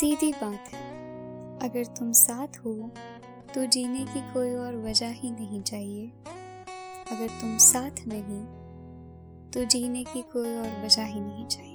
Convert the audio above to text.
सीधी बात है। अगर तुम साथ हो तो जीने की कोई और वजह ही नहीं चाहिए। अगर तुम साथ नहीं तो जीने की कोई और वजह ही नहीं चाहिए।